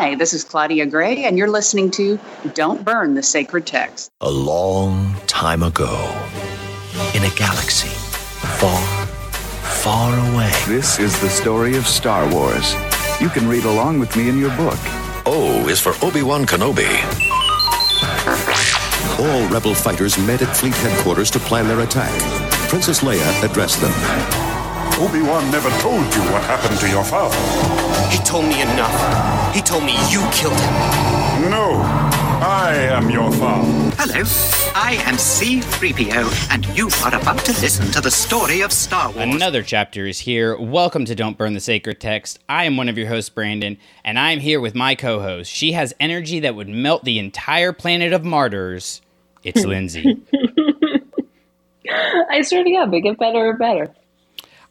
Hi, this is Claudia Gray, and you're listening to Don't Burn the Sacred Text. A long time ago, in a galaxy far, far away. This is the story of Star Wars. You can read along with me in your book. O is for Obi Wan Kenobi. All rebel fighters met at fleet headquarters to plan their attack. Princess Leia addressed them. Obi-Wan never told you what happened to your father. He told me enough. He told me you killed him. No, I am your father. Hello, I am C3PO, and you are about to listen to the story of Star Wars. Another chapter is here. Welcome to Don't Burn the Sacred Text. I am one of your hosts, Brandon, and I am here with my co host. She has energy that would melt the entire planet of martyrs. It's Lindsay. I swear to God, they get better and better.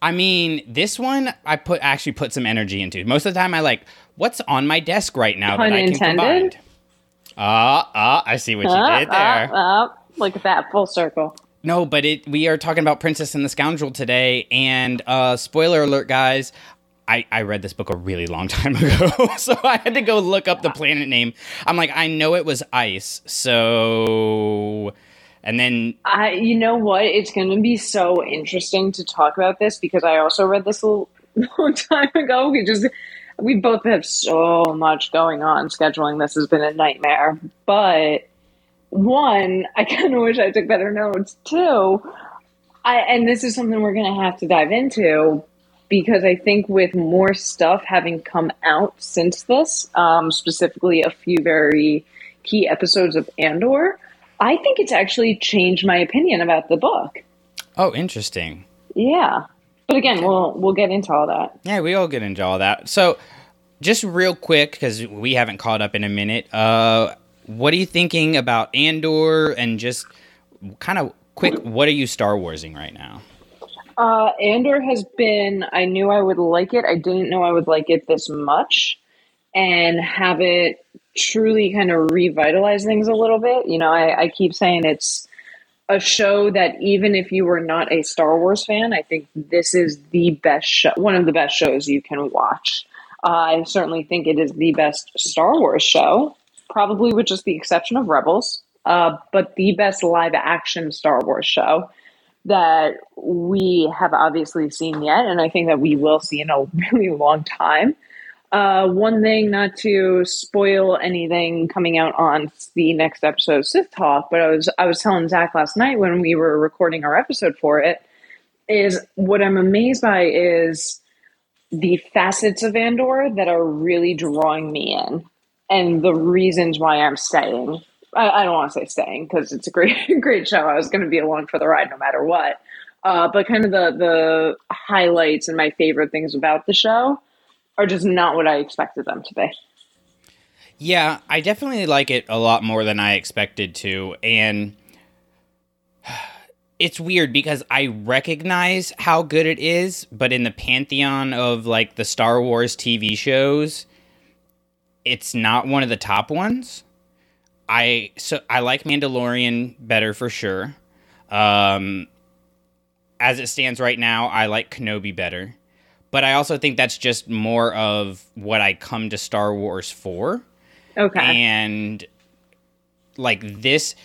I mean, this one I put actually put some energy into. Most of the time, I like what's on my desk right now Pun that I can intended? combine. Ah, ah, I see what you Uh, did there. uh, uh, look at that, full circle. No, but it we are talking about Princess and the Scoundrel today, and uh, spoiler alert, guys. I, I read this book a really long time ago, so I had to go look up the planet name. I'm like, I know it was ice, so and then I, you know what? It's going to be so interesting to talk about this because I also read this a long time ago. We just, we both have so much going on. Scheduling this has been a nightmare. But one, I kind of wish I took better notes. Two, I, and this is something we're going to have to dive into because I think with more stuff having come out since this, um, specifically a few very key episodes of Andor, I think it's actually changed my opinion about the book. oh, interesting. Yeah. But again, we'll we'll get into all that. Yeah, we all get into all that. So, just real quick, because we haven't caught up in a minute. Uh, what are you thinking about Andor, and just kind of quick, what are you Star Warsing right now? Uh, Andor has been. I knew I would like it. I didn't know I would like it this much, and have it truly kind of revitalize things a little bit. You know, I, I keep saying it's a show that even if you were not a Star Wars fan, I think this is the best show, one of the best shows you can watch. Uh, I certainly think it is the best Star Wars show, probably with just the exception of Rebels, uh, but the best live action Star Wars show that we have obviously seen yet, and I think that we will see in a really long time. Uh, one thing, not to spoil anything coming out on the next episode of Sith Talk, but I was I was telling Zach last night when we were recording our episode for it, is what I'm amazed by is the facets of Andor that are really drawing me in, and the reasons why I'm staying. I, I don't want to say staying because it's a great great show. I was going to be along for the ride no matter what. Uh, but kind of the the highlights and my favorite things about the show are just not what I expected them to be. Yeah, I definitely like it a lot more than I expected to. And it's weird because I recognize how good it is, but in the pantheon of like the Star Wars TV shows, it's not one of the top ones. I so I like Mandalorian better for sure. Um as it stands right now, I like Kenobi better. But I also think that's just more of what I come to Star Wars for. Okay. and like this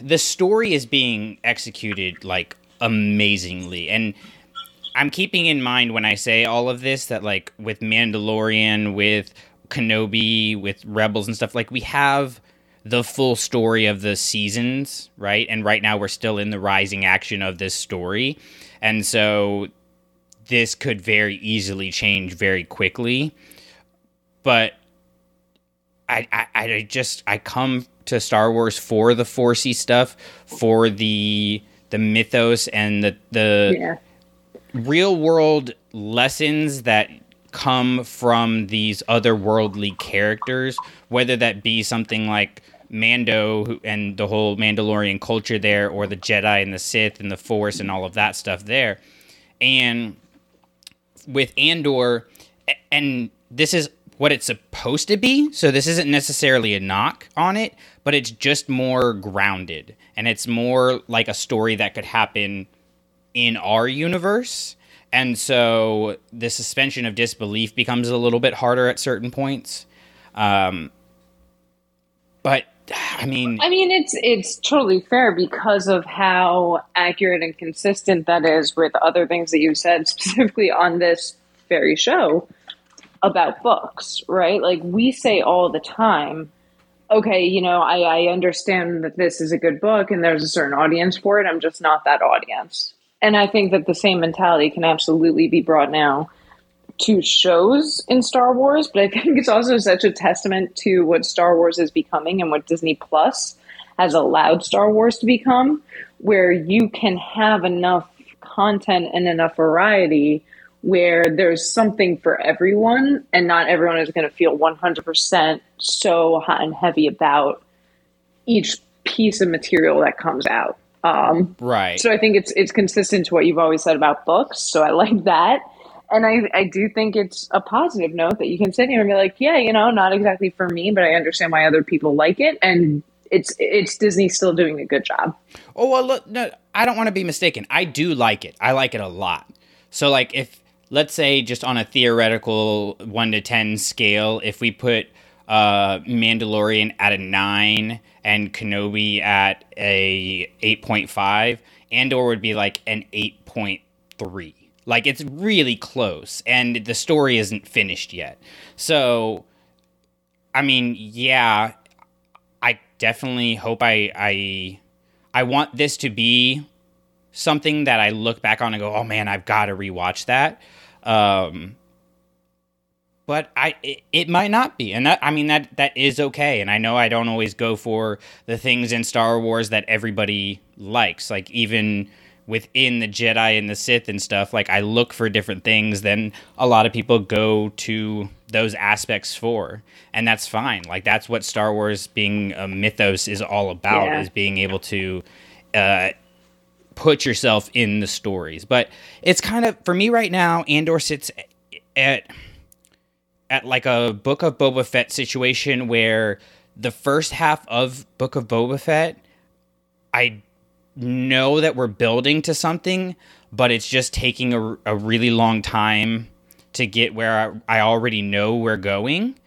the story is being executed like amazingly. And i'm keeping in mind when i say all of this that like with mandalorian with kenobi with rebels and stuff like we have the full story of the seasons right? And right now we're still in the rising action of this story. And so this could very easily change very quickly but I, I, I just I come to Star Wars for the Forcey stuff, for the the mythos and the the yeah. real world lessons that come from these otherworldly characters, whether that be something like Mando and the whole Mandalorian culture there, or the Jedi and the Sith and the Force and all of that stuff there, and with Andor, and this is what it's supposed to be. So this isn't necessarily a knock on it, but it's just more grounded and it's more like a story that could happen in our universe. And so the suspension of disbelief becomes a little bit harder at certain points. Um, but I mean, I mean, it's it's totally fair because of how accurate and consistent that is with other things that you've said specifically on this very show about books, right? Like we say all the time, okay, you know, I, I understand that this is a good book and there's a certain audience for it. I'm just not that audience. And I think that the same mentality can absolutely be brought now to shows in Star Wars, but I think it's also such a testament to what Star Wars is becoming and what Disney Plus has allowed Star Wars to become, where you can have enough content and enough variety where there's something for everyone and not everyone is going to feel 100% so hot and heavy about each piece of material that comes out. Um, right. So I think it's it's consistent to what you've always said about books. So I like that. And I, I do think it's a positive note that you can sit here and be like, yeah, you know, not exactly for me, but I understand why other people like it. And it's it's Disney still doing a good job. Oh well, look, no, I don't want to be mistaken. I do like it. I like it a lot. So like if let's say just on a theoretical 1 to 10 scale if we put uh, mandalorian at a 9 and kenobi at a 8.5 andor would be like an 8.3 like it's really close and the story isn't finished yet so i mean yeah i definitely hope i i i want this to be something that i look back on and go oh man i've got to rewatch that um, but I it, it, might not be, and that I mean that that is okay. And I know I don't always go for the things in Star Wars that everybody likes, like even within the Jedi and the Sith and stuff. Like I look for different things than a lot of people go to those aspects for, and that's fine. Like that's what Star Wars being a mythos is all about: yeah. is being able to. Uh, put yourself in the stories. But it's kind of for me right now. Andor sits at at like a Book of Boba Fett situation where the first half of Book of Boba Fett, I know that we're building to something, but it's just taking a, a really long time to get where I, I already know we're going.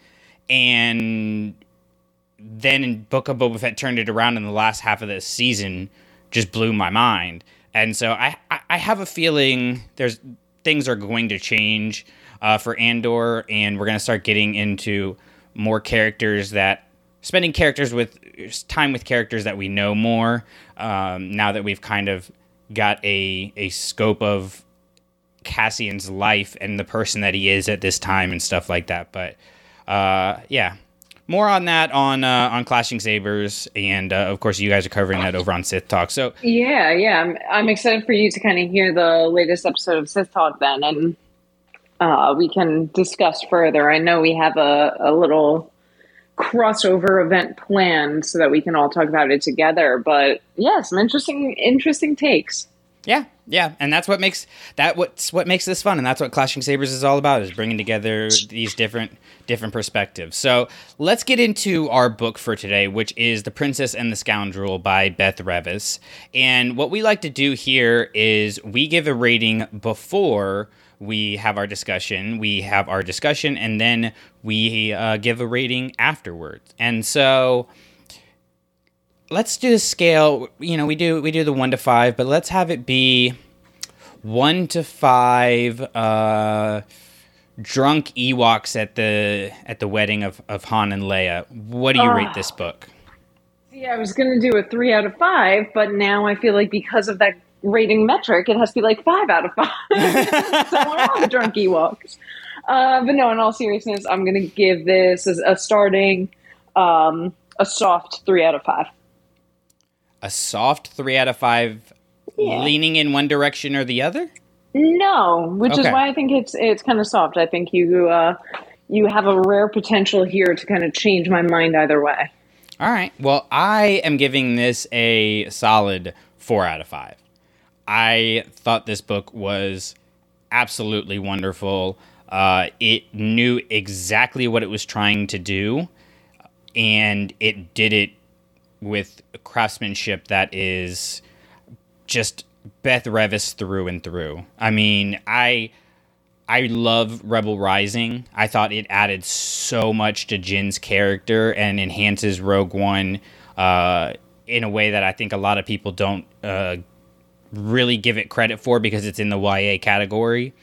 And then in Book of Boba Fett turned it around in the last half of this season just blew my mind. And so I, I have a feeling there's things are going to change uh, for Andor, and we're going to start getting into more characters that spending characters with time with characters that we know more. Um, now that we've kind of got a a scope of Cassian's life and the person that he is at this time and stuff like that. But uh, yeah, more on that on uh, on Clashing Sabers, and uh, of course, you guys are covering that over on Sith Talk. So yeah, yeah, I'm, I'm excited for you to kind of hear the latest episode of Sith Talk then, and uh, we can discuss further. I know we have a, a little crossover event planned so that we can all talk about it together. But yeah, some interesting interesting takes. Yeah, yeah, and that's what makes that what's what makes this fun, and that's what Clashing Sabers is all about: is bringing together these different different perspectives. So let's get into our book for today, which is "The Princess and the Scoundrel" by Beth Revis. And what we like to do here is we give a rating before we have our discussion. We have our discussion, and then we uh, give a rating afterwards. And so let's do the scale. You know, we do we do the one to five, but let's have it be one to five. Uh, drunk Ewoks at the at the wedding of, of Han and Leia. What do you uh, rate this book? Yeah, I was going to do a three out of five, but now I feel like because of that rating metric, it has to be like five out of five. so I want the drunk Ewoks. Uh, but no, in all seriousness, I'm going to give this as a starting um, a soft three out of five a soft three out of five, yeah. leaning in one direction or the other? No, which okay. is why I think it's it's kind of soft. I think you uh, you have a rare potential here to kind of change my mind either way. All right. Well, I am giving this a solid four out of five. I thought this book was absolutely wonderful. Uh, it knew exactly what it was trying to do, and it did it with craftsmanship that is just Beth Revis through and through. I mean, I I love Rebel Rising. I thought it added so much to Jyn's character and enhances Rogue One uh, in a way that I think a lot of people don't uh, really give it credit for because it's in the YA category.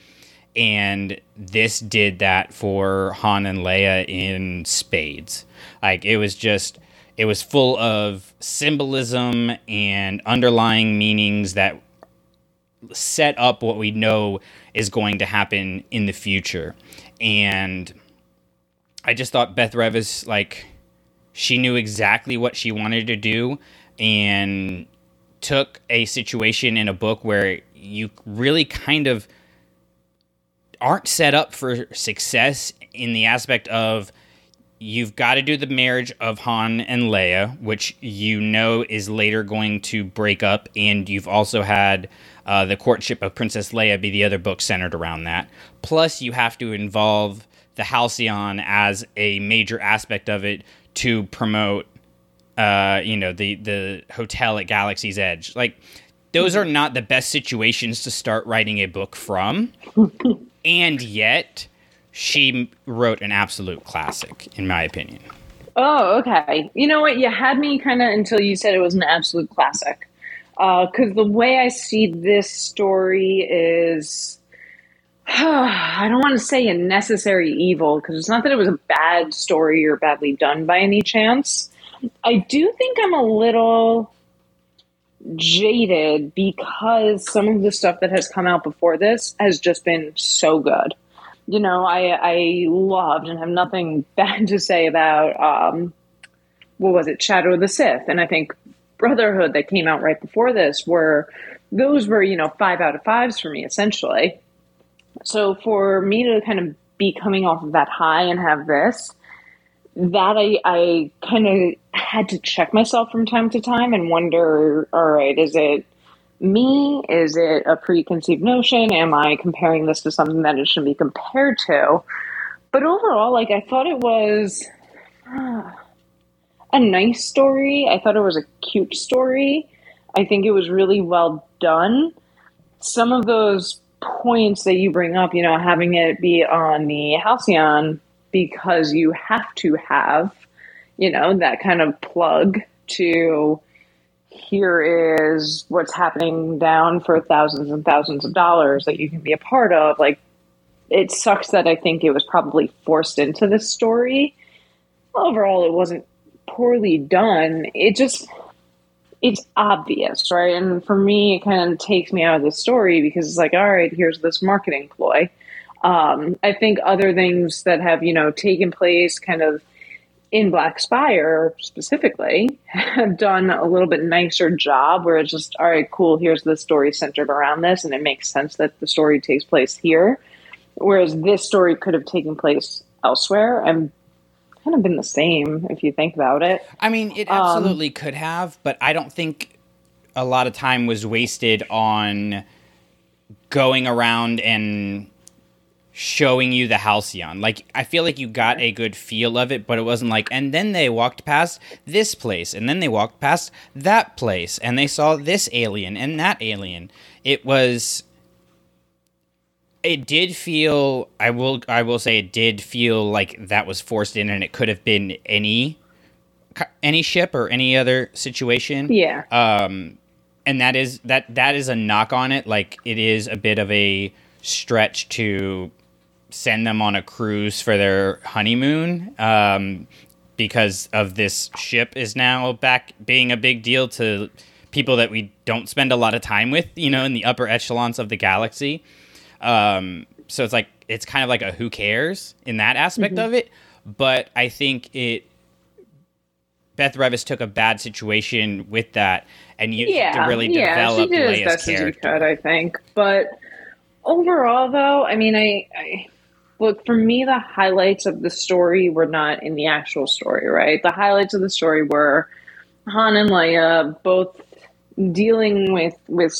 And this did that for Han and Leia in spades. Like it was just, it was full of symbolism and underlying meanings that set up what we know is going to happen in the future. And I just thought Beth Revis, like, she knew exactly what she wanted to do and took a situation in a book where you really kind of aren't set up for success in the aspect of you've got to do the marriage of Han and Leia, which you know is later going to break up, and you've also had uh, the courtship of Princess Leia be the other book centered around that. Plus, you have to involve the Halcyon as a major aspect of it to promote, uh, you know, the the hotel at Galaxy's Edge. Like, those are not the best situations to start writing a book from, and yet she wrote an absolute classic, in my opinion. Oh, okay. You know what? You had me kind of until you said it was an absolute classic. Because uh, the way I see this story is, I don't want to say a necessary evil, because it's not that it was a bad story or badly done by any chance. I do think I'm a little jaded because some of the stuff that has come out before this has just been so good. You know, I I loved and have nothing bad to say about um, what was it, Shadow of the Sith, and I think Brotherhood that came out right before this were those were you know five out of fives for me essentially. So for me to kind of be coming off of that high and have this, that I I kind of had to check myself from time to time and wonder, all right, is it me? Is it a preconceived notion? Am I comparing this to something that it should be compared to? But overall, like I thought it was uh, a nice story. I thought it was a cute story. I think it was really well done. Some of those points that you bring up, you know, having it be on the Halcyon because you have to have, you know, that kind of plug to here is what's happening down for thousands and thousands of dollars that you can be a part of. Like, it sucks that I think it was probably forced into this story. Overall, it wasn't poorly done. It just, it's obvious, right? And for me, it kind of takes me out of the story because it's like, all right, here's this marketing ploy. Um, I think other things that have, you know, taken place kind of in Black Spire specifically have done a little bit nicer job where it's just, all right, cool, here's the story centered around this, and it makes sense that the story takes place here. Whereas this story could have taken place elsewhere and kind of been the same if you think about it. I mean, it um, absolutely um, could have, but I don't think a lot of time was wasted on going around and showing you the halcyon. Like I feel like you got a good feel of it, but it wasn't like and then they walked past this place and then they walked past that place and they saw this alien and that alien. It was it did feel I will I will say it did feel like that was forced in and it could have been any any ship or any other situation. Yeah. Um and that is that that is a knock on it like it is a bit of a stretch to send them on a cruise for their honeymoon um, because of this ship is now back being a big deal to people that we don't spend a lot of time with, you know, in the upper echelons of the galaxy. Um, so it's like it's kind of like a who cares in that aspect mm-hmm. of it. But I think it Beth Revis took a bad situation with that and used yeah, to really yeah, develop she did Leia's character. Could, I think, but overall, though, I mean, I, I look for me the highlights of the story were not in the actual story right? The highlights of the story were han and leia both dealing with with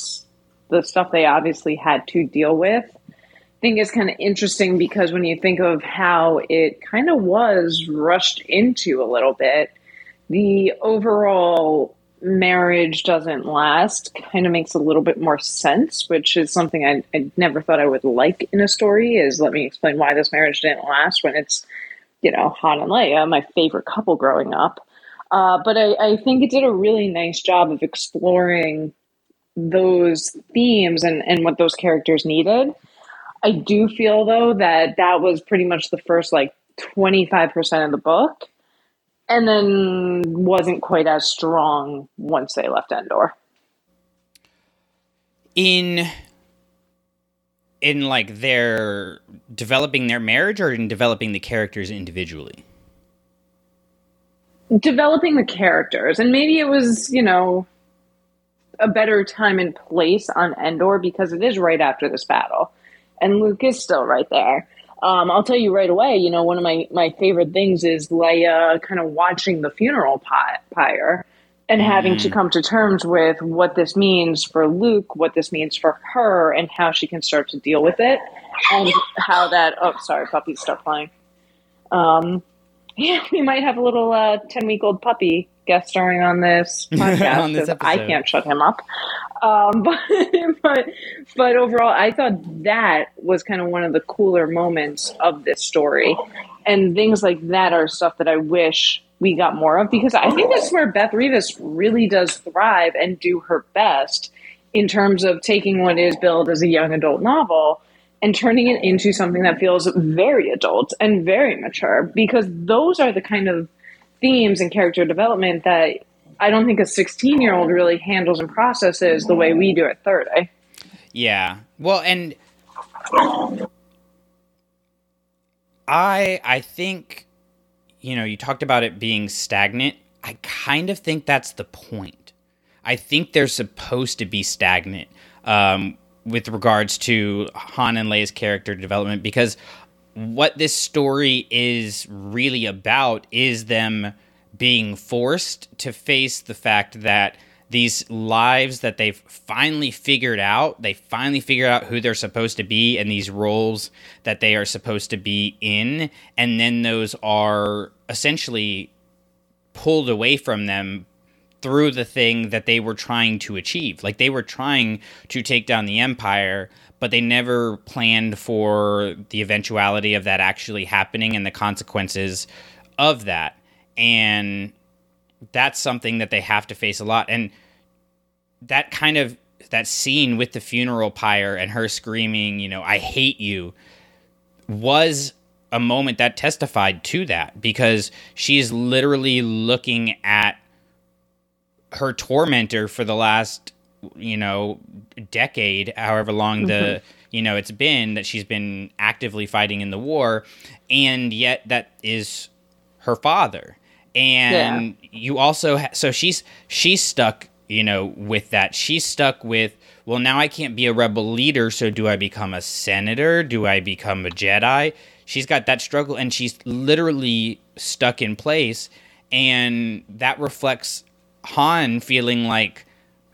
the stuff they obviously had to deal with. I think it's kind of interesting because when you think of how it kind of was rushed into a little bit the overall marriage doesn't last kind of makes a little bit more sense, which is something I, I never thought I would like in a story. Is let me explain why this marriage didn't last when it's, you know, Han and Leia, my favorite couple growing up. Uh, but I, I think it did a really nice job of exploring those themes and, and what those characters needed. I do feel though that that was pretty much the first like 25% of the book and then wasn't quite as strong once they left Endor. In in like their developing their marriage or in developing the characters individually? Developing the characters. And maybe it was, you know, a better time and place on Endor because it is right after this battle. And Luke is still right there. Um, I'll tell you right away, you know, one of my, my favorite things is Leia kind of watching the funeral pyre and having to mm. come to terms with what this means for Luke, what this means for her, and how she can start to deal with it, and how that. Oh, sorry, puppy, stop playing. Um, yeah, we might have a little uh, ten week old puppy guest starring on this podcast because I can't shut him up. Um, but, but but overall, I thought that was kind of one of the cooler moments of this story, and things like that are stuff that I wish we got more of because I think that's where Beth Revis really does thrive and do her best in terms of taking what is billed as a young adult novel and turning it into something that feels very adult and very mature because those are the kind of themes and character development that I don't think a 16 year old really handles and processes the way we do at 30. Yeah. Well, and I I think you know, you talked about it being stagnant. I kind of think that's the point. I think they're supposed to be stagnant um, with regards to Han and Leia's character development because what this story is really about is them being forced to face the fact that these lives that they've finally figured out, they finally figured out who they're supposed to be and these roles that they are supposed to be in, and then those are essentially pulled away from them through the thing that they were trying to achieve. Like they were trying to take down the empire, but they never planned for the eventuality of that actually happening and the consequences of that. And that's something that they have to face a lot. And that kind of that scene with the funeral pyre and her screaming, you know, I hate you was a moment that testified to that because she's literally looking at her tormentor for the last you know decade however long the mm-hmm. you know it's been that she's been actively fighting in the war and yet that is her father. And yeah. you also ha- so she's she's stuck you know with that. She's stuck with well now i can't be a rebel leader so do i become a senator? Do i become a jedi? She's got that struggle and she's literally stuck in place. And that reflects Han feeling like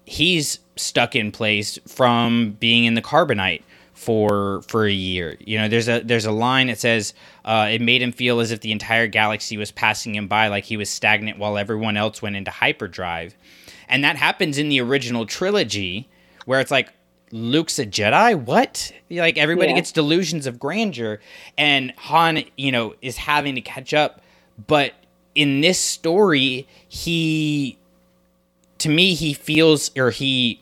he's stuck in place from being in the carbonite for for a year. You know, there's a there's a line that says uh, it made him feel as if the entire galaxy was passing him by, like he was stagnant while everyone else went into hyperdrive, and that happens in the original trilogy, where it's like Luke's a Jedi. What? Like everybody yeah. gets delusions of grandeur, and Han, you know, is having to catch up. But in this story, he to me, he feels or he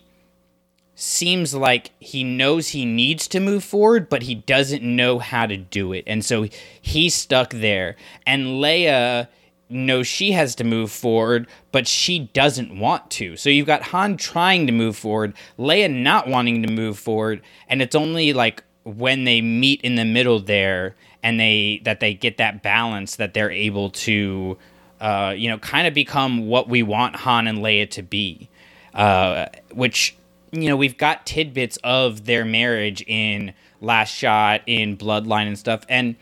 seems like he knows he needs to move forward, but he doesn't know how to do it. And so he's stuck there. And Leia knows she has to move forward, but she doesn't want to. So you've got Han trying to move forward, Leia not wanting to move forward, and it's only like when they meet in the middle there and they that they get that balance that they're able to uh, you know, kind of become what we want Han and Leia to be. Uh, which, you know, we've got tidbits of their marriage in Last Shot, in Bloodline and stuff. And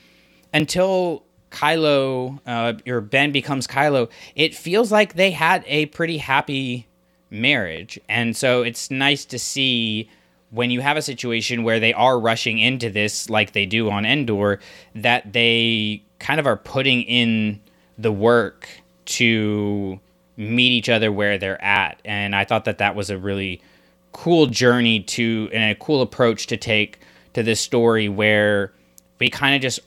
until Kylo uh, or Ben becomes Kylo, it feels like they had a pretty happy marriage. And so it's nice to see when you have a situation where they are rushing into this like they do on Endor, that they kind of are putting in the work to meet each other where they're at. And I thought that that was a really cool journey to and a cool approach to take to this story where we kind of just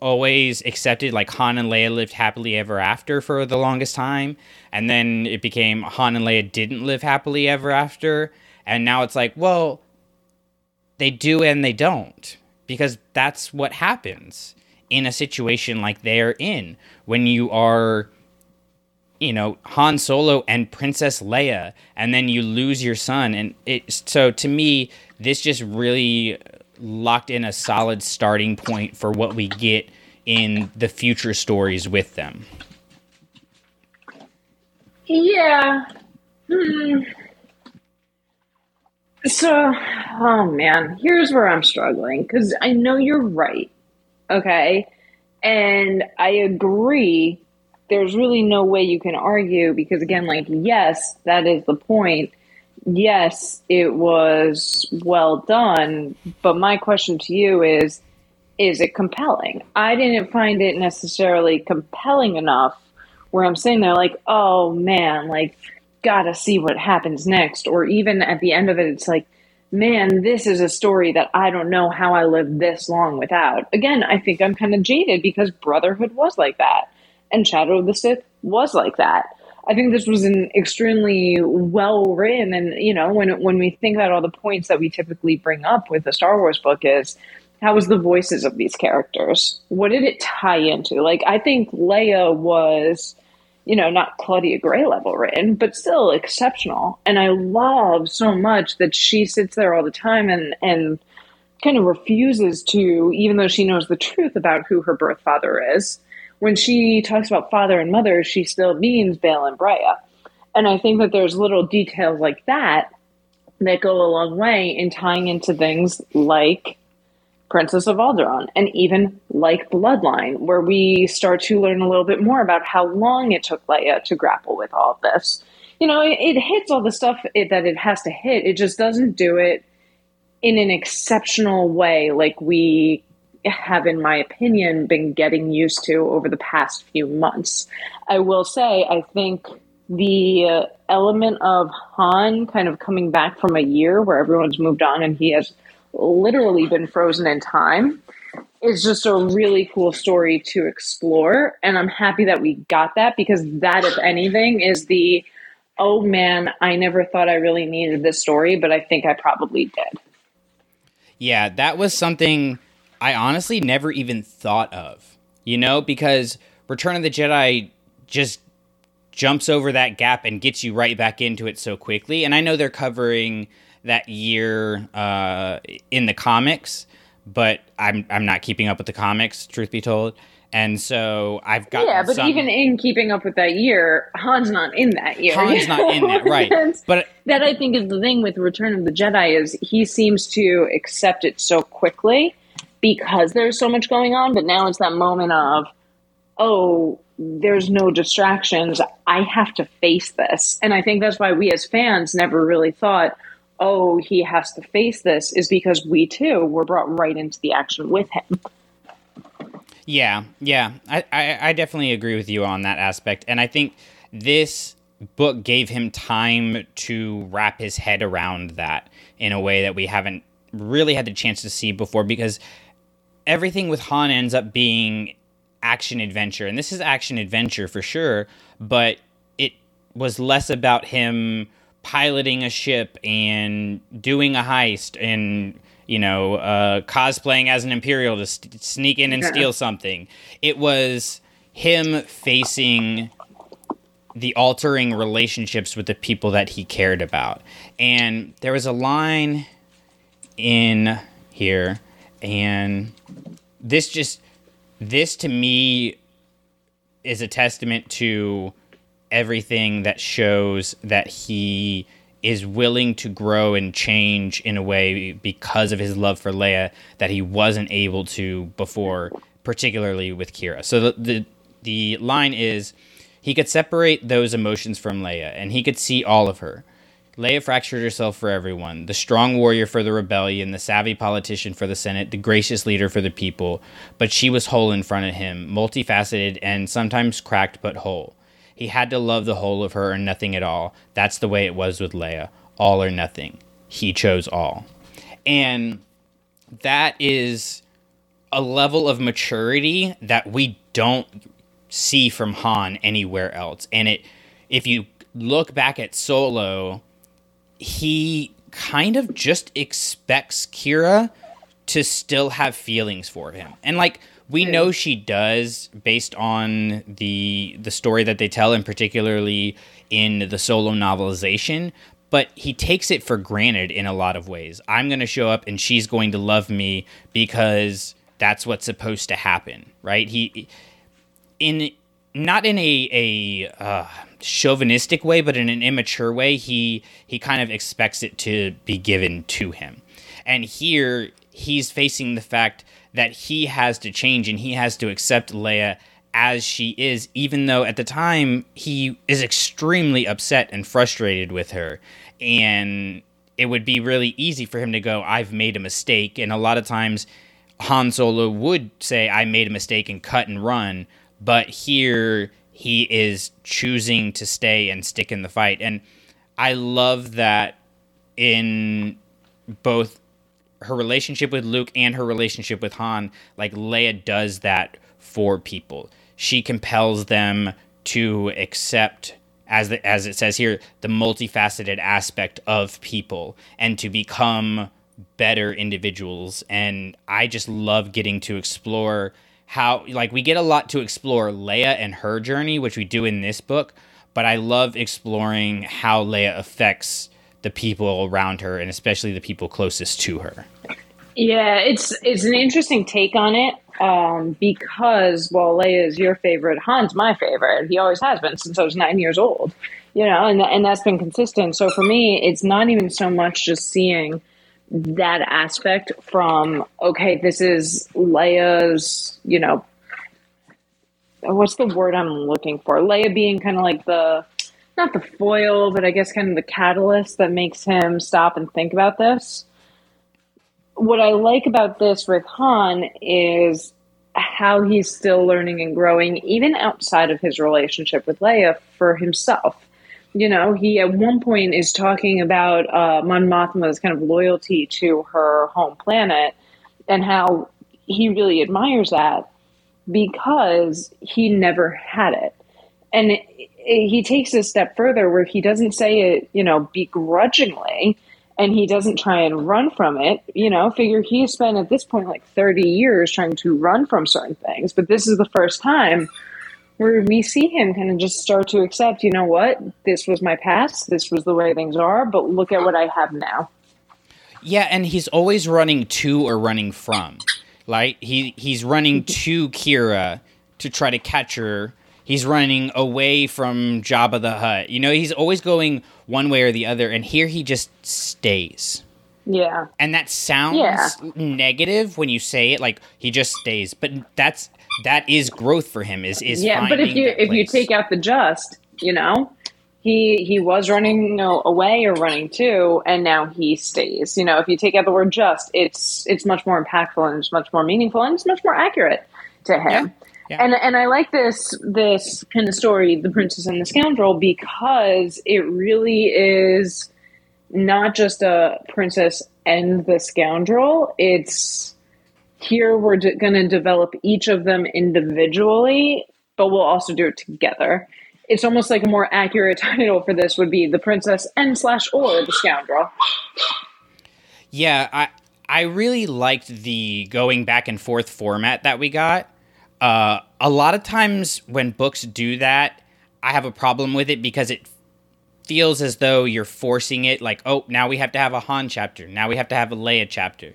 always accepted like Han and Leia lived happily ever after for the longest time. And then it became Han and Leia didn't live happily ever after. And now it's like well they do and they don't because that's what happens in a situation like they're in when you are you know Han Solo and Princess Leia and then you lose your son and it so to me this just really locked in a solid starting point for what we get in the future stories with them. Yeah. Hmm. So, oh man, here's where I'm struggling because I know you're right. Okay. And I agree. There's really no way you can argue because, again, like, yes, that is the point. Yes, it was well done. But my question to you is is it compelling? I didn't find it necessarily compelling enough where I'm sitting there like, oh man, like, gotta see what happens next. Or even at the end of it, it's like, man, this is a story that I don't know how I lived this long without. Again, I think I'm kind of jaded because Brotherhood was like that, and Shadow of the Sith was like that. I think this was an extremely well written, and you know, when when we think about all the points that we typically bring up with the Star Wars book is how was the voices of these characters? What did it tie into? Like, I think Leia was, you know, not Claudia Gray level written, but still exceptional. And I love so much that she sits there all the time and, and kind of refuses to, even though she knows the truth about who her birth father is. When she talks about father and mother, she still means Bail and Breha. And I think that there's little details like that that go a long way in tying into things like Princess of Alderaan, and even like Bloodline, where we start to learn a little bit more about how long it took Leia to grapple with all of this. You know, it, it hits all the stuff it, that it has to hit. It just doesn't do it in an exceptional way like we have, in my opinion, been getting used to over the past few months. I will say, I think the uh, element of Han kind of coming back from a year where everyone's moved on and he has literally been frozen in time is just a really cool story to explore. And I'm happy that we got that because that, if anything, is the oh man, I never thought I really needed this story, but I think I probably did. Yeah, that was something I honestly never even thought of, you know, because Return of the Jedi just jumps over that gap and gets you right back into it so quickly. And I know they're covering that year uh, in the comics, but I'm I'm not keeping up with the comics, truth be told. And so I've got yeah, but some, even in keeping up with that year, Han's not in that year. Han's not in that, right? but that I think is the thing with Return of the Jedi is he seems to accept it so quickly because there's so much going on. But now it's that moment of, oh, there's no distractions. I have to face this, and I think that's why we as fans never really thought, oh, he has to face this is because we too were brought right into the action with him. Yeah, yeah, I, I, I definitely agree with you on that aspect. And I think this book gave him time to wrap his head around that in a way that we haven't really had the chance to see before because everything with Han ends up being action adventure. And this is action adventure for sure, but it was less about him piloting a ship and doing a heist and you know uh, cosplaying as an imperial to st- sneak in and yeah. steal something it was him facing the altering relationships with the people that he cared about and there was a line in here and this just this to me is a testament to everything that shows that he is willing to grow and change in a way because of his love for Leia that he wasn't able to before, particularly with Qi'ra. So the the, the line is he could separate those emotions from Leia and he could see all of her. Leia fractured herself for everyone the strong warrior for the rebellion, the savvy politician for the Senate, the gracious leader for the people. But she was whole in front of him, multifaceted and sometimes cracked but whole. He had to love the whole of her or nothing at all. That's the way it was with Leia. All or nothing. He chose all. And that is a level of maturity that we don't see from Han anywhere else. And it if you look back at Solo, he kind of just expects Qi'ra to still have feelings for him. And like we know she does based on the the story that they tell and particularly in the solo novelization, but he takes it for granted in a lot of ways. I'm going to show up and she's going to love me because that's what's supposed to happen, right? He in not in a a uh, chauvinistic way, but in an immature way, he he kind of expects it to be given to him. And here he's facing the fact that he has to change and he has to accept Leia as she is, even though at the time he is extremely upset and frustrated with her. And it would be really easy for him to go, I've made a mistake. And a lot of times Han Solo would say, I made a mistake and cut and run. But here he is choosing to stay and stick in the fight. And I love that in both her relationship with Luke and her relationship with Han, like Leia does that for people. She compels them to accept as the, as it says here the multifaceted aspect of people and to become better individuals and I just love getting to explore how like we get a lot to explore Leia and her journey which we do in this book but I love exploring how Leia affects the people around her and especially the people closest to her. Yeah, it's it's an interesting take on it um, because while Leia is your favorite, Han's my favorite. He always has been since I was nine years old, you know, and and that's been consistent. So for me, it's not even so much just seeing that aspect from okay, this is Leia's, you know, what's the word I'm looking for? Leia being kind of like the not the foil, but I guess kind of the catalyst that makes him stop and think about this. What I like about this with Han is how he's still learning and growing, even outside of his relationship with Leia for himself. You know, he at one point is talking about uh, Mon Mothma's kind of loyalty to her home planet and how he really admires that because he never had it. And it, it, he takes a step further where he doesn't say it, you know, begrudgingly and he doesn't try and run from it. You know, figure he's spent at this point like 30 years trying to run from certain things, but this is the first time where we see him kind of just start to accept, you know what, this was my past, this was the way things are, but look at what I have now. Yeah, and he's always running to or running from. Like he he's running mm-hmm. to Qi'ra to try to catch her. He's running away from Jabba the Hutt. You know, he's always going one way or the other, and here he just stays. Yeah. And that sounds Yeah. negative when you say it, like he just stays. But that's that is growth for him. Is is yeah, but if you if you take out the just, you know, he he was running you know, away or running to, and now he stays. You know, if you take out the word just, it's it's much more impactful and it's much more meaningful and it's much more accurate to him. Yeah. And and I like this this kind of story, The Princess and the Scoundrel, because it really is not just a princess and the scoundrel. It's here we're d- going to develop each of them individually, but we'll also do it together. It's almost like a more accurate title for this would be the princess and slash or the scoundrel. Yeah, I I really liked the going back and forth format that we got. Uh, a lot of times when books do that, I have a problem with it because it feels as though you're forcing it. Like, oh, now we have to have a Han chapter. Now we have to have a Leia chapter.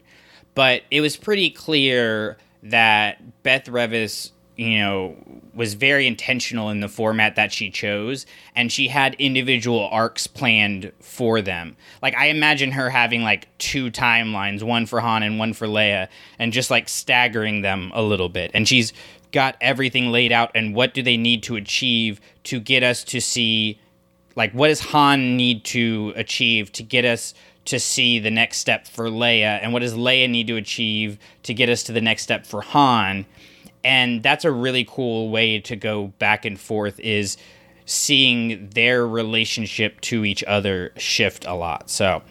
But it was pretty clear that Beth Revis, you know, was very intentional in the format that she chose, and she had individual arcs planned for them. Like I imagine her having like two timelines, one for Han and one for Leia, and just like staggering them a little bit. And she's got everything laid out and what do they need to achieve to get us to see like what does Han need to achieve to get us to see the next step for Leia and what does Leia need to achieve to get us to the next step for Han and that's a really cool way to go back and forth is seeing their relationship to each other shift a lot. So,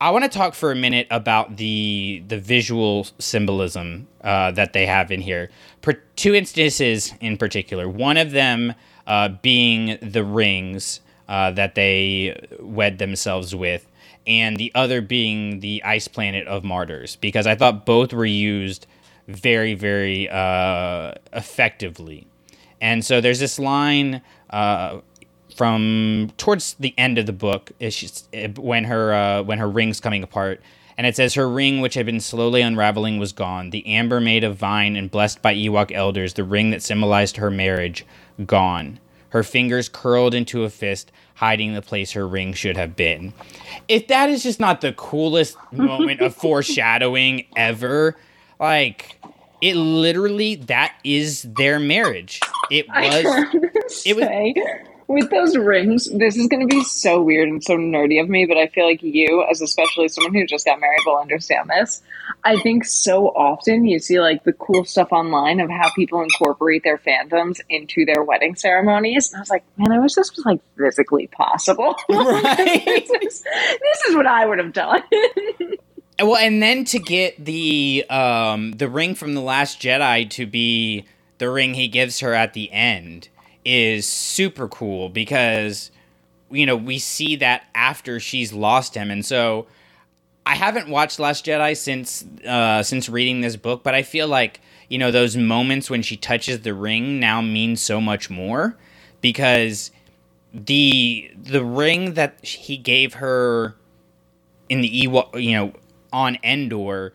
I want to talk for a minute about the the visual symbolism uh, that they have in here. Per- two instances in particular. One of them uh, being the rings uh, that they wed themselves with, and the other being the ice planet of martyrs. Because I thought both were used very, very uh, effectively. And so there's this line uh, from towards the end of the book when her uh, when her ring's coming apart, and it says her ring, which had been slowly unraveling, was gone. The amber made of vine and blessed by Ewok elders, the ring that symbolized her marriage, gone. Her fingers curled into a fist, hiding the place her ring should have been. If that is just not the coolest moment of foreshadowing ever, like it literally that is their marriage. It was it was with those rings, this is going to be so weird and so nerdy of me, but I feel like you, as especially someone who just got married, will understand this. I think so often you see like the cool stuff online of how people incorporate their fandoms into their wedding ceremonies. And I was like, man, I wish this was like physically possible. Right. this, is, this is what I would have done. well, and then to get the um, the ring from the Last Jedi to be the ring he gives her at the end is super cool because you know we see that after she's lost him. And so i haven't watched last jedi since uh since reading this book but i feel like you know those moments when she touches the ring now mean so much more because the the ring that he gave her in the Ewok, you know on Endor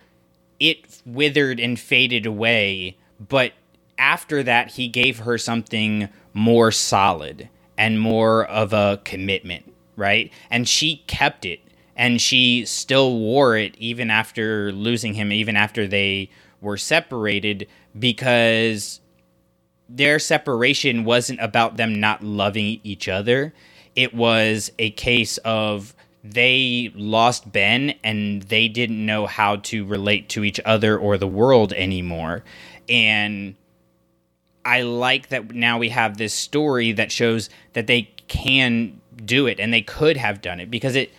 it withered and faded away. But after that he gave her something more solid and more of a commitment, right? And she kept it and she still wore it even after losing him, even after they were separated, because their separation wasn't about them not loving each other. It was a case of they lost Ben and they didn't know how to relate to each other or the world anymore. And I like that now we have this story that shows that they can do it and they could have done it because it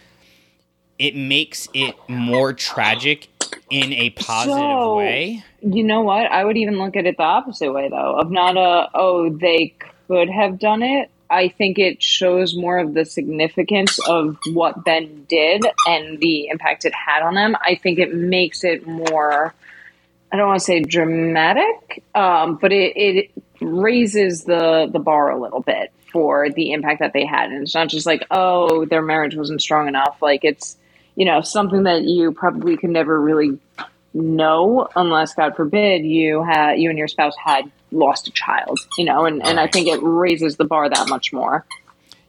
it makes it more tragic in a positive so, way. You know what? I would even look at it the opposite way though, of not a oh they could have done it. I think it shows more of the significance of what Ben did and the impact it had on them. I think it makes it more I don't want to say dramatic, um, but it, it raises the the bar a little bit for the impact that they had, and it's not just like oh their marriage wasn't strong enough. Like it's you know something that you probably can never really know unless God forbid you had you and your spouse had lost a child. You know, and and I think it raises the bar that much more.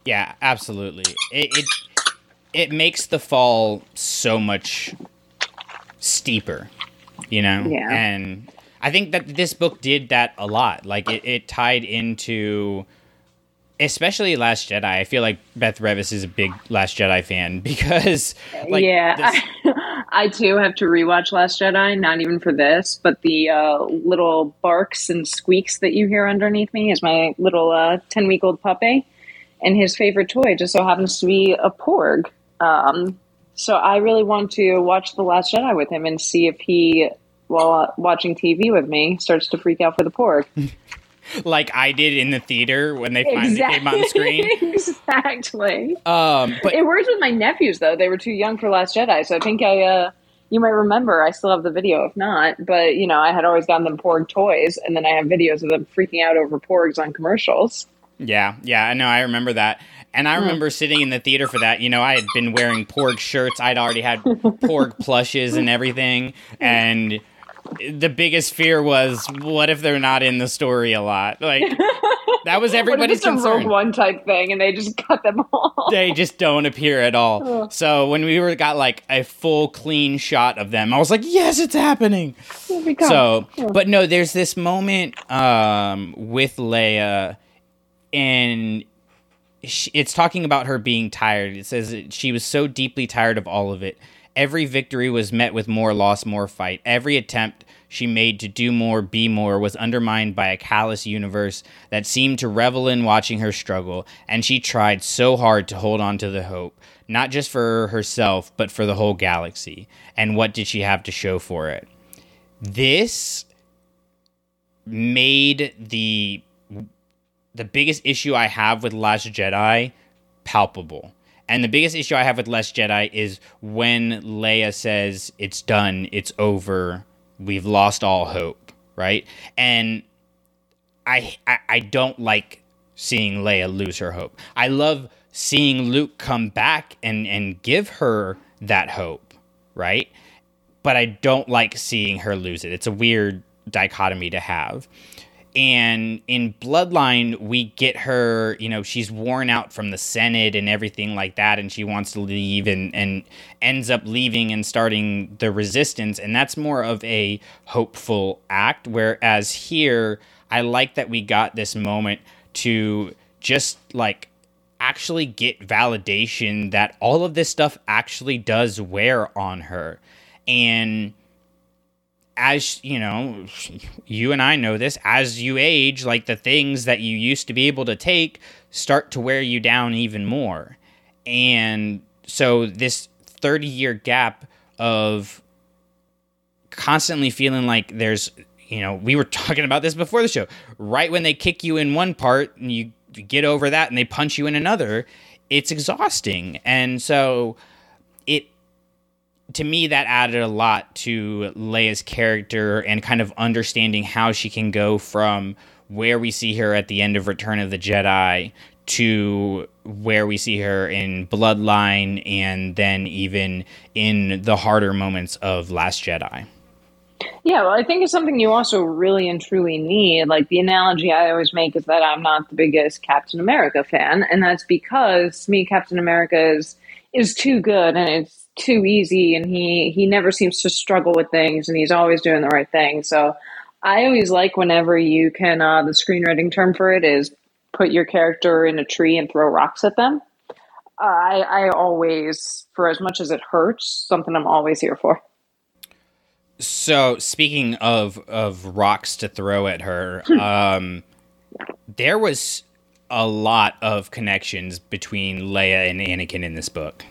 Yeah, absolutely. It it, it makes the fall so much steeper you know? Yeah. And I think that this book did that a lot. Like it, it tied into especially Last Jedi. I feel like Beth Revis is a big Last Jedi fan because like Yeah. This- I too have to rewatch Last Jedi, not even for this, but the uh, little barks and squeaks that you hear underneath me is my little uh, 10 week old puppy. And his favorite toy just so happens to be a porg. Um, so I really want to watch The Last Jedi with him and see if he, while watching TV with me, starts to freak out for the porg. like I did in the theater when they finally exactly. came on screen. exactly. Um, but it worked with my nephews though; they were too young for Last Jedi. So I think I, uh, you might remember, I still have the video. If not, but you know, I had always gotten them Porg toys, and then I have videos of them freaking out over Porgs on commercials. Yeah, yeah, I know. I remember that. And I remember sitting in the theater for that. You know, I had been wearing Porg shirts. I'd already had Porg plushes and everything. And the biggest fear was, what if they're not in the story a lot? Like that was everybody's what concern. A Rogue One type thing, and they just cut them off. They just don't appear at all. So when we were got like a full clean shot of them, I was like, yes, it's happening. So, but no, there's this moment um, with Leia, and she, it's talking about her being tired. It says she was so deeply tired of all of it. Every victory was met with more loss, more fight. Every attempt she made to do more, be more, was undermined by a callous universe that seemed to revel in watching her struggle, and she tried so hard to hold on to the hope, not just for herself, but for the whole galaxy. And what did she have to show for it? This made the the biggest issue I have with Last Jedi palpable. And the biggest issue I have with Last Jedi is when Leia says it's done, it's over, we've lost all hope, right? And I, I I don't like seeing Leia lose her hope. I love seeing Luke come back and and give her that hope, right? But I don't like seeing her lose it. It's a weird dichotomy to have. And in Bloodline, we get her, you know, she's worn out from the Senate and everything like that, and she wants to leave and, and ends up leaving and starting the resistance. And that's more of a hopeful act. Whereas here, I like that we got this moment to just like actually get validation that all of this stuff actually does wear on her. And as you know, you and I know this, as you age, like the things that you used to be able to take start to wear you down even more. And so this 30 year gap of constantly feeling like there's, you know, we were talking about this before the show, right when they kick you in one part and you get over that and they punch you in another, it's exhausting. And so to me that added a lot to Leia's character and kind of understanding how she can go from where we see her at the end of Return of the Jedi to where we see her in Bloodline and then even in the harder moments of Last Jedi. Yeah, well, I think it's something you also really and truly need. Like the analogy I always make is that I'm not the biggest Captain America fan, and that's because to me Captain America is is too good and it's too easy, and he he never seems to struggle with things, and he's always doing the right thing. So I always like whenever you can. Uh, the screenwriting term for it is put your character in a tree and throw rocks at them. Uh, I I always, for as much as it hurts, something I'm always here for. So speaking of of rocks to throw at her, um, there was a lot of connections between Leia and Anakin in this book.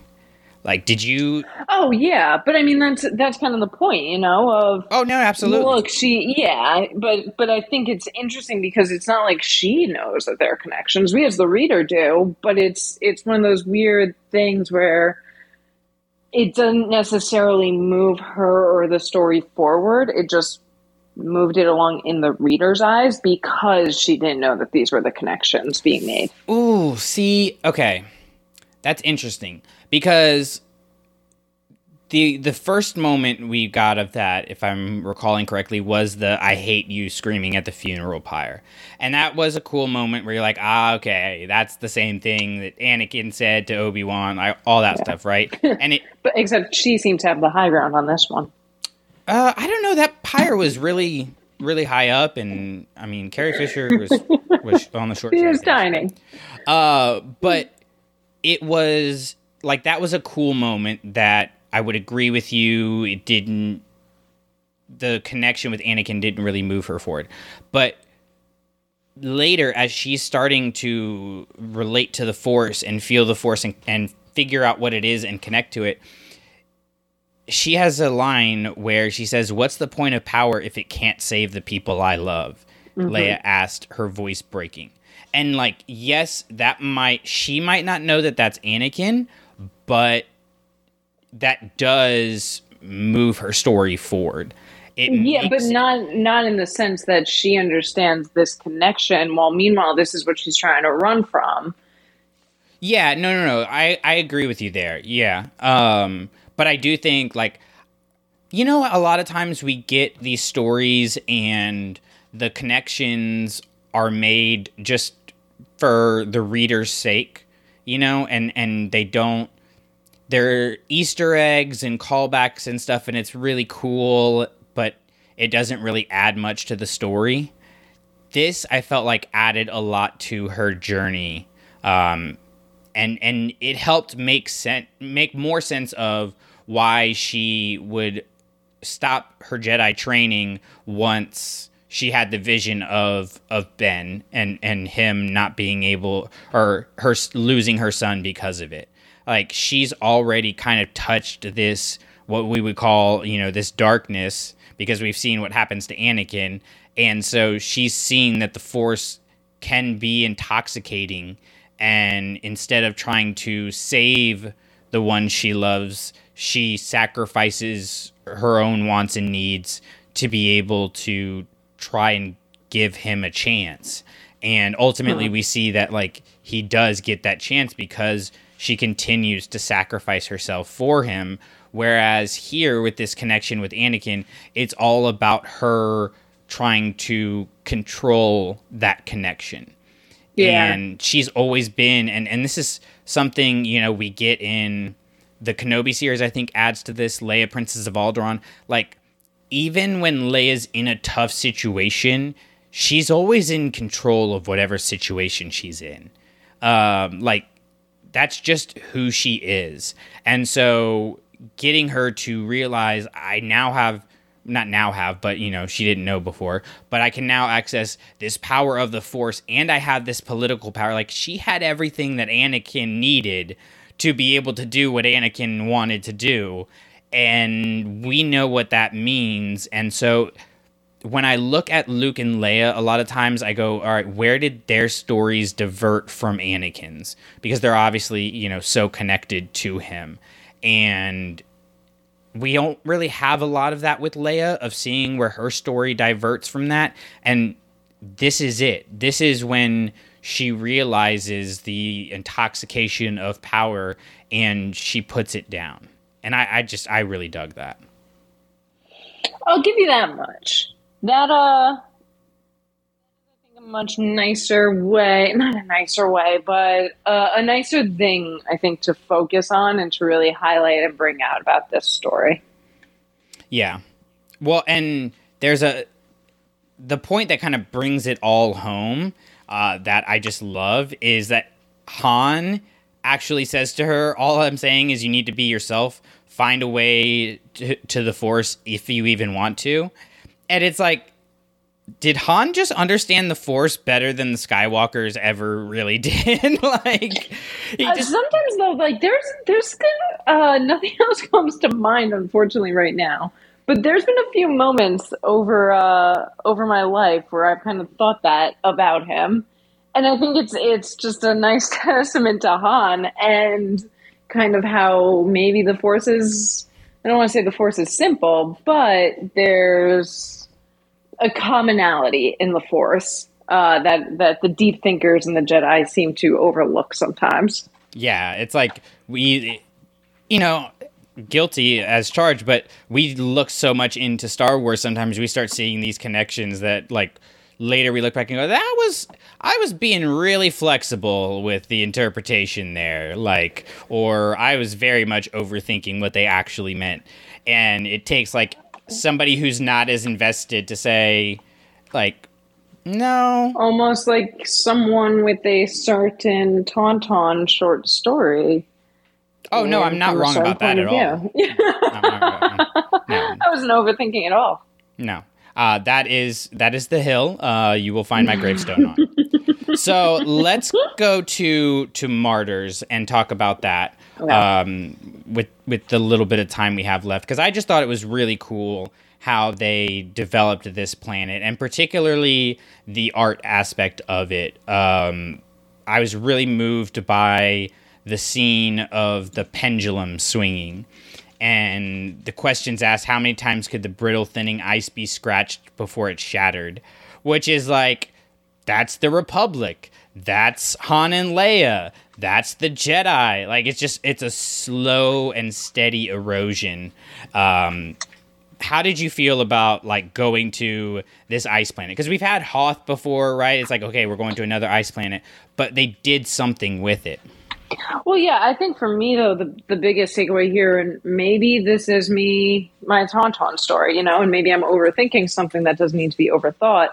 Like, did you? Oh yeah, but I mean that's that's kind of the point, you know. Of oh no, absolutely. Look, she yeah, but but I think it's interesting because it's not like she knows that there are connections. We as the reader do, but it's it's one of those weird things where it doesn't necessarily move her or the story forward. It just moved it along in the reader's eyes because she didn't know that these were the connections being made. Ooh, see, okay. That's interesting because the the first moment we got of that, if I'm recalling correctly, was the "I hate you" screaming at the funeral pyre, and that was a cool moment where you're like, ah, okay, that's the same thing that Anakin said to Obi Wan, all that yeah. stuff, right? And it, but except she seemed to have the high ground on this one. Uh, I don't know. That pyre was really really high up, and I mean, Carrie Fisher was was on the short. She was tiny. Uh, but it was like that was a cool moment that I would agree with you. It didn't the connection with Anakin didn't really move her forward. But later as she's starting to relate to the force and feel the force and, and figure out what it is and connect to it she has a line where she says what's the point of power if it can't save the people i love mm-hmm. leia asked her voice breaking and like yes that might she might not know that that's anakin but that does move her story forward. It yeah, but not not in the sense that she understands this connection. While meanwhile, this is what she's trying to run from. Yeah, no, no, no. I I agree with you there. Yeah, um, but I do think like you know a lot of times we get these stories and the connections are made just for the reader's sake, you know, and and they don't there are Easter eggs and callbacks and stuff, and it's really cool, but it doesn't really add much to the story. This I felt like added a lot to her journey, um, and and it helped make sense, make more sense of why she would stop her Jedi training once she had the vision of of Ben and and him not being able or her losing her son because of it. Like she's already kind of touched this what we would call, you know, this darkness because we've seen what happens to Anakin and so she's seen that the force can be intoxicating and instead of trying to save the one she loves, she sacrifices her own wants and needs to be able to try and give him a chance. And ultimately, uh-huh. we see that like he does get that chance because she continues to sacrifice herself for him. Whereas here, with this connection with Anakin, it's all about her trying to control that connection. Yeah. And she's always been and and this is something, you know, we get in the Kenobi series I think adds to this Leia Princess of Alderaan like even when Leia's in a tough situation, she's always in control of whatever situation she's in. Um like that's just who she is. And so getting her to realize I now have not now have, but you know, she didn't know before, but I can now access this power of the force and I have this political power. Like she had everything that Anakin needed to be able to do what Anakin wanted to do. And we know what that means. And so when I look at Luke and Leia, a lot of times I go, all right, where did their stories divert from Anakin's? Because they're obviously, you know, so connected to him. And we don't really have a lot of that with Leia of seeing where her story diverts from that. And this is it. This is when she realizes the intoxication of power and she puts it down. And I, I just, I really dug that. I'll give you that much. That, uh, I think a much nicer way, not a nicer way, but uh, a nicer thing, I think, to focus on and to really highlight and bring out about this story. Yeah. Well, and there's a, the point that kind of brings it all home uh, that I just love is that Han actually says to her, All I'm saying is you need to be yourself, find a way to, to the Force if you even want to. And it's like, did Han just understand the Force better than the Skywalkers ever really did? like, uh, just... sometimes though, like there's there's uh, nothing else comes to mind, unfortunately, right now. But there's been a few moments over uh, over my life where I've kind of thought that about him, and I think it's it's just a nice testament to Han and kind of how maybe the Force is. I don't want to say the Force is simple, but there's a commonality in the Force uh, that that the deep thinkers and the Jedi seem to overlook sometimes. Yeah, it's like we, you know, guilty as charged, but we look so much into Star Wars. Sometimes we start seeing these connections that, like, later we look back and go, "That was I was being really flexible with the interpretation there," like, or I was very much overthinking what they actually meant. And it takes like somebody who's not as invested to say, like, no. Almost like someone with a certain Tauntaun short story. Oh, no, I'm not wrong about that at all. no. I wasn't overthinking at all. No. Uh, that is that is the hill uh, you will find my gravestone on. so let's go to to Madurs and talk about that um, with with the little bit of time we have left because I just thought it was really cool how they developed this planet and particularly the art aspect of it. Um, I was really moved by the scene of the pendulum swinging and the questions asked how many times could the brittle thinning ice be scratched before it shattered which is like that's the republic that's Han and Leia. That's the Jedi. Like it's just it's a slow and steady erosion. Um, how did you feel about like going to this ice planet? Because we've had Hoth before, right? It's like okay, we're going to another ice planet, but they did something with it. Well, yeah, I think for me though, the the biggest takeaway here, and maybe this is me my Tauntaun story, you know, and maybe I'm overthinking something that doesn't need to be overthought,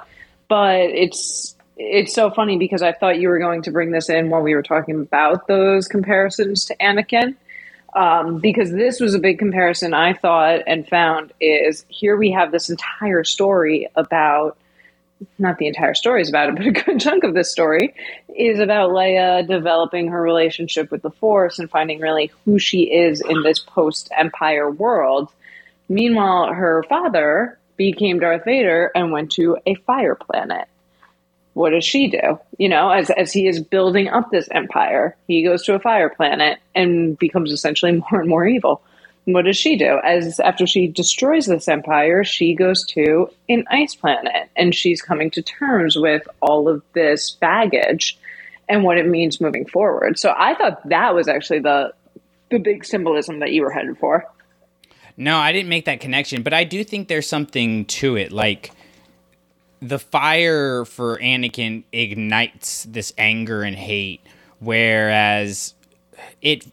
but it's it's so funny because I thought you were going to bring this in while we were talking about those comparisons to Anakin. Um, because this was a big comparison I thought and found is here we have this entire story about not the entire story is about it, but a good chunk of this story is about Leia developing her relationship with the Force and finding really who she is in this post Empire world. Meanwhile, her father became Darth Vader and went to a fire planet. What does she do? You know, as, as he is building up this empire, he goes to a fire planet and becomes essentially more and more evil what does she do? As after she destroys this empire, she goes to an ice planet and she's coming to terms with all of this baggage and what it means moving forward. So I thought that was actually the the big symbolism that you were headed for. No, I didn't make that connection, but I do think there's something to it. Like the fire for Anakin ignites this anger and hate, whereas it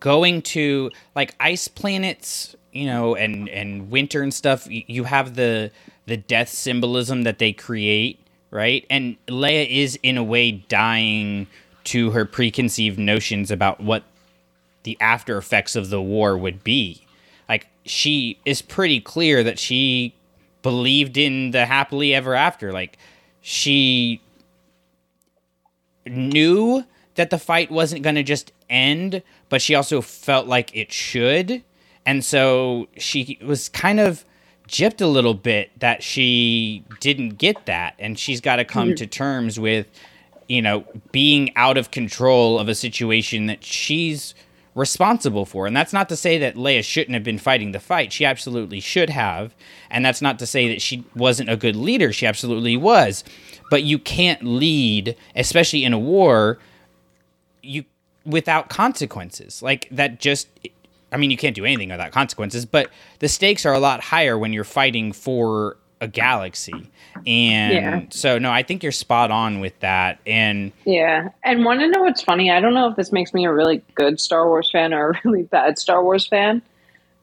going to like ice planets, you know, and and winter and stuff, you have the the death symbolism that they create, right? And Leia is in a way dying to her preconceived notions about what the after effects of the war would be. Like she is pretty clear that she believed in the happily ever after. Like she knew that the fight wasn't going to just end, but she also felt like it should. And so she was kind of gypped a little bit that she didn't get that. And she's got to come to hmm. terms with, you know, being out of control of a situation that she's responsible for. And that's not to say that Leia shouldn't have been fighting the fight. She absolutely should have. And that's not to say that she wasn't a good leader. She absolutely was. But you can't lead, especially in a war, you without consequences. Like that just I mean, you can't do anything without consequences, but the stakes are a lot higher when you're fighting for a galaxy. And yeah. so no, I think you're spot on with that. And Yeah. And want to know what's funny? I don't know if this makes me a really good Star Wars fan or a really bad Star Wars fan.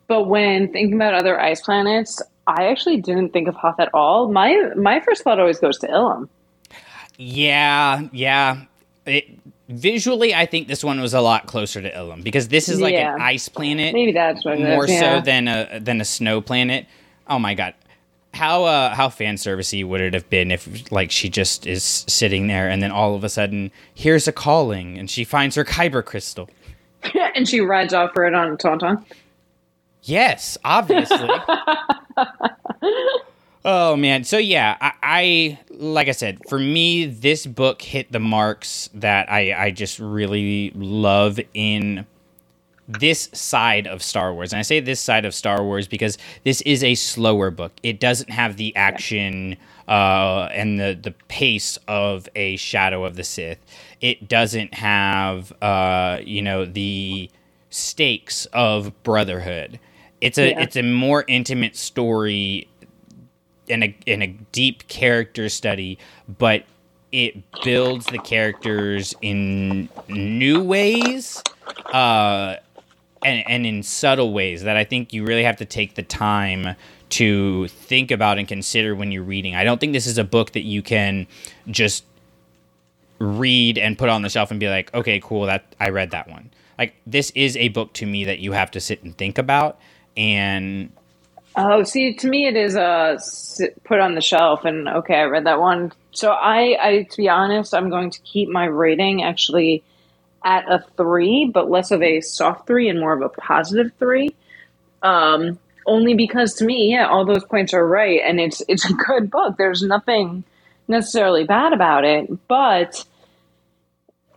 But when thinking about other ice planets, I actually didn't think of Hoth at all. My my first thought always goes to Ilum. Yeah, yeah. It, visually, I think this one was a lot closer to Ilum because this is like yeah. an ice planet. Maybe that's what more yeah. so than a than a snow planet. Oh my god. How uh how fan servicey would it have been if like she just is sitting there and then all of a sudden here's a calling and she finds her kyber crystal. and she rides off for it on a tauntaun. Yes, obviously. Oh man, so yeah, I, I, like I said, for me, this book hit the marks that I I just really love in this side of Star Wars. And I say this side of Star Wars because this is a slower book. It doesn't have the action uh, and the the pace of a Shadow of the Sith. It doesn't have uh, you know the stakes of Brotherhood. It's a yeah. it's a more intimate story in a in a deep character study, but it builds the characters in new ways, uh, and and in subtle ways that I think you really have to take the time to think about and consider when you're reading. I don't think this is a book that you can just read and put on the shelf and be like, okay, cool, that I read that one. Like this is a book to me that you have to sit and think about and Oh, see, to me, it is a put on the shelf, and okay, I read that one. So I, I, to be honest, I'm going to keep my rating actually at a three, but less of a soft three and more of a positive three. Um, only because to me, yeah, all those points are right, and it's it's a good book. There's nothing necessarily bad about it, but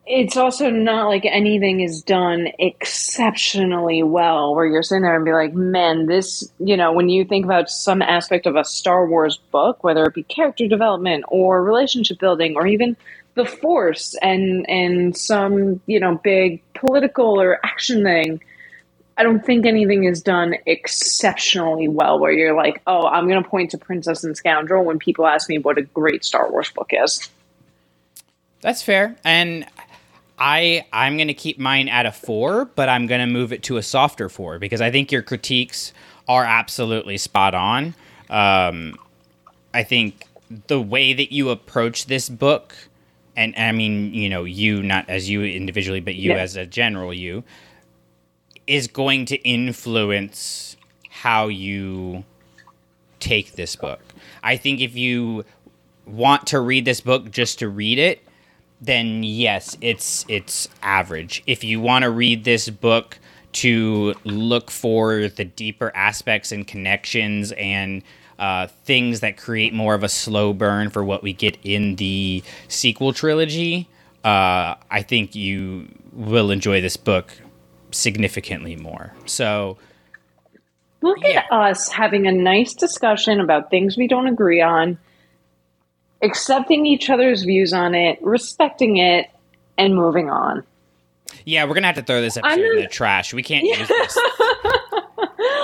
it's also not like anything is done exceptionally well where you're sitting there and be like man this you know when you think about some aspect of a star wars book whether it be character development or relationship building or even the force and and some you know big political or action thing i don't think anything is done exceptionally well where you're like oh i'm going to point to princess and scoundrel when people ask me what a great star wars book is. That's fair. And I I'm going to keep mine at a 4, but I'm going to move it to a softer 4 because I think your critiques are absolutely spot on. Um, I think the way that you approach this book and, I mean, you know, you not as you individually, but you yeah. as a general you is going to influence how you take this book. I think if you want to read this book just to read it, then yes, it's it's average. If you want to read this book to look for the deeper aspects and connections and uh, things that create more of a slow burn for what we get in the sequel trilogy, uh, I think you will enjoy this book significantly more. So, Look Yeah. at us having a nice discussion about things we don't agree on, accepting each other's views on it, respecting it, and moving on. yeah, we're gonna have to throw this episode in the trash. We can't use this.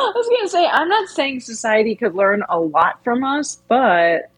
I was going to say, I'm not saying society could learn a lot from us, but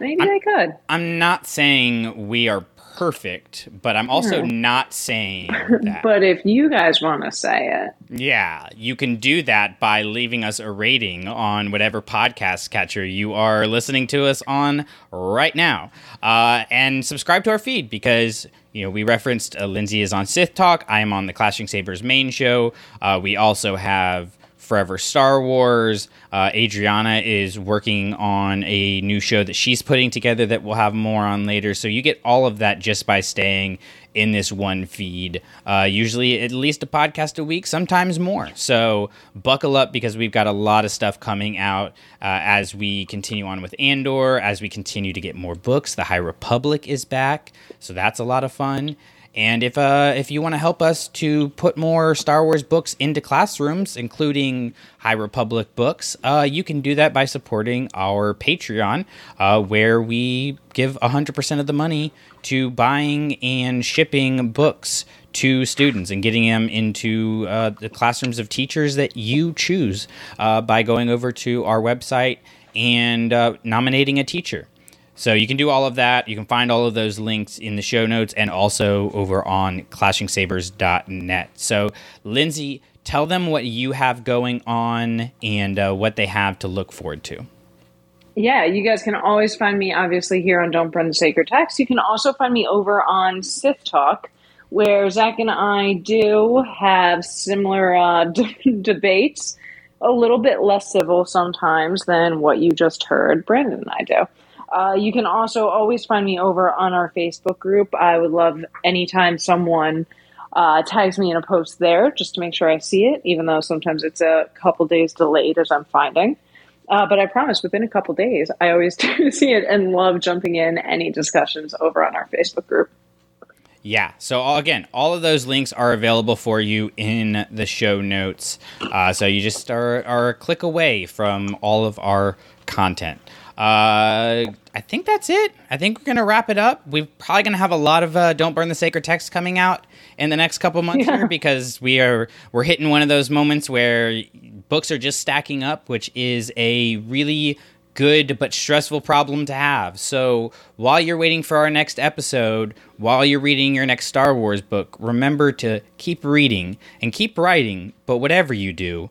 maybe they could. I'm not saying we are perfect, but I'm also Hmm. not saying that. But if you guys want to say it, Yeah, you can do that by leaving us a rating on whatever podcast catcher you are listening to us on right now. Uh, and subscribe to our feed because, you know, we referenced uh, Lindsay is on Sith Talk. I am on the Clashing Sabers main show. Uh, we also have Forever Star Wars. Uh, Adriana is working on a new show that she's putting together that we'll have more on later. So you get all of that just by staying in this one feed. Uh, usually at least a podcast a week, sometimes more. So buckle up because we've got a lot of stuff coming out uh, as we continue on with Andor, as we continue to get more books. The High Republic is back, so that's a lot of fun. And if uh, if you want to help us to put more Star Wars books into classrooms, including High Republic books, uh, you can do that by supporting our Patreon, uh, where we give 100% of the money to buying and shipping books to students and getting them into uh, the classrooms of teachers that you choose uh, by going over to our website and uh, nominating a teacher. So you can do all of that. You can find all of those links in the show notes and also over on clashingsabers.net. So, Lindsay, tell them what you have going on and uh, what they have to look forward to. yeah, you guys can always find me obviously here on Don't Burn the Sacred Text. You can also find me over on Sith Talk, where Zach and I do have similar uh, d- debates, a little bit less civil sometimes than what you just heard Brandon and I do. Uh, you can also always find me over on our Facebook group. I would love anytime someone uh, tags me in a post there just to make sure I see it, even though sometimes it's a couple days delayed as I'm finding. Uh, but I promise within a couple days, I always do see it and love jumping in any discussions over on our Facebook group. Yeah. So again, all of those links are available for you in the show notes. Uh, so you just are, are a click away from all of our content. Uh, I think that's it. I think we're gonna wrap it up. We're probably gonna have a lot of uh, "Don't Burn the Sacred Text" coming out in the next couple months Yeah. here because we are we're hitting one of those moments where books are just stacking up, which is a really good but stressful problem to have. So while you're waiting for our next episode, while you're reading your next Star Wars book, remember to keep reading and keep writing. But whatever you do,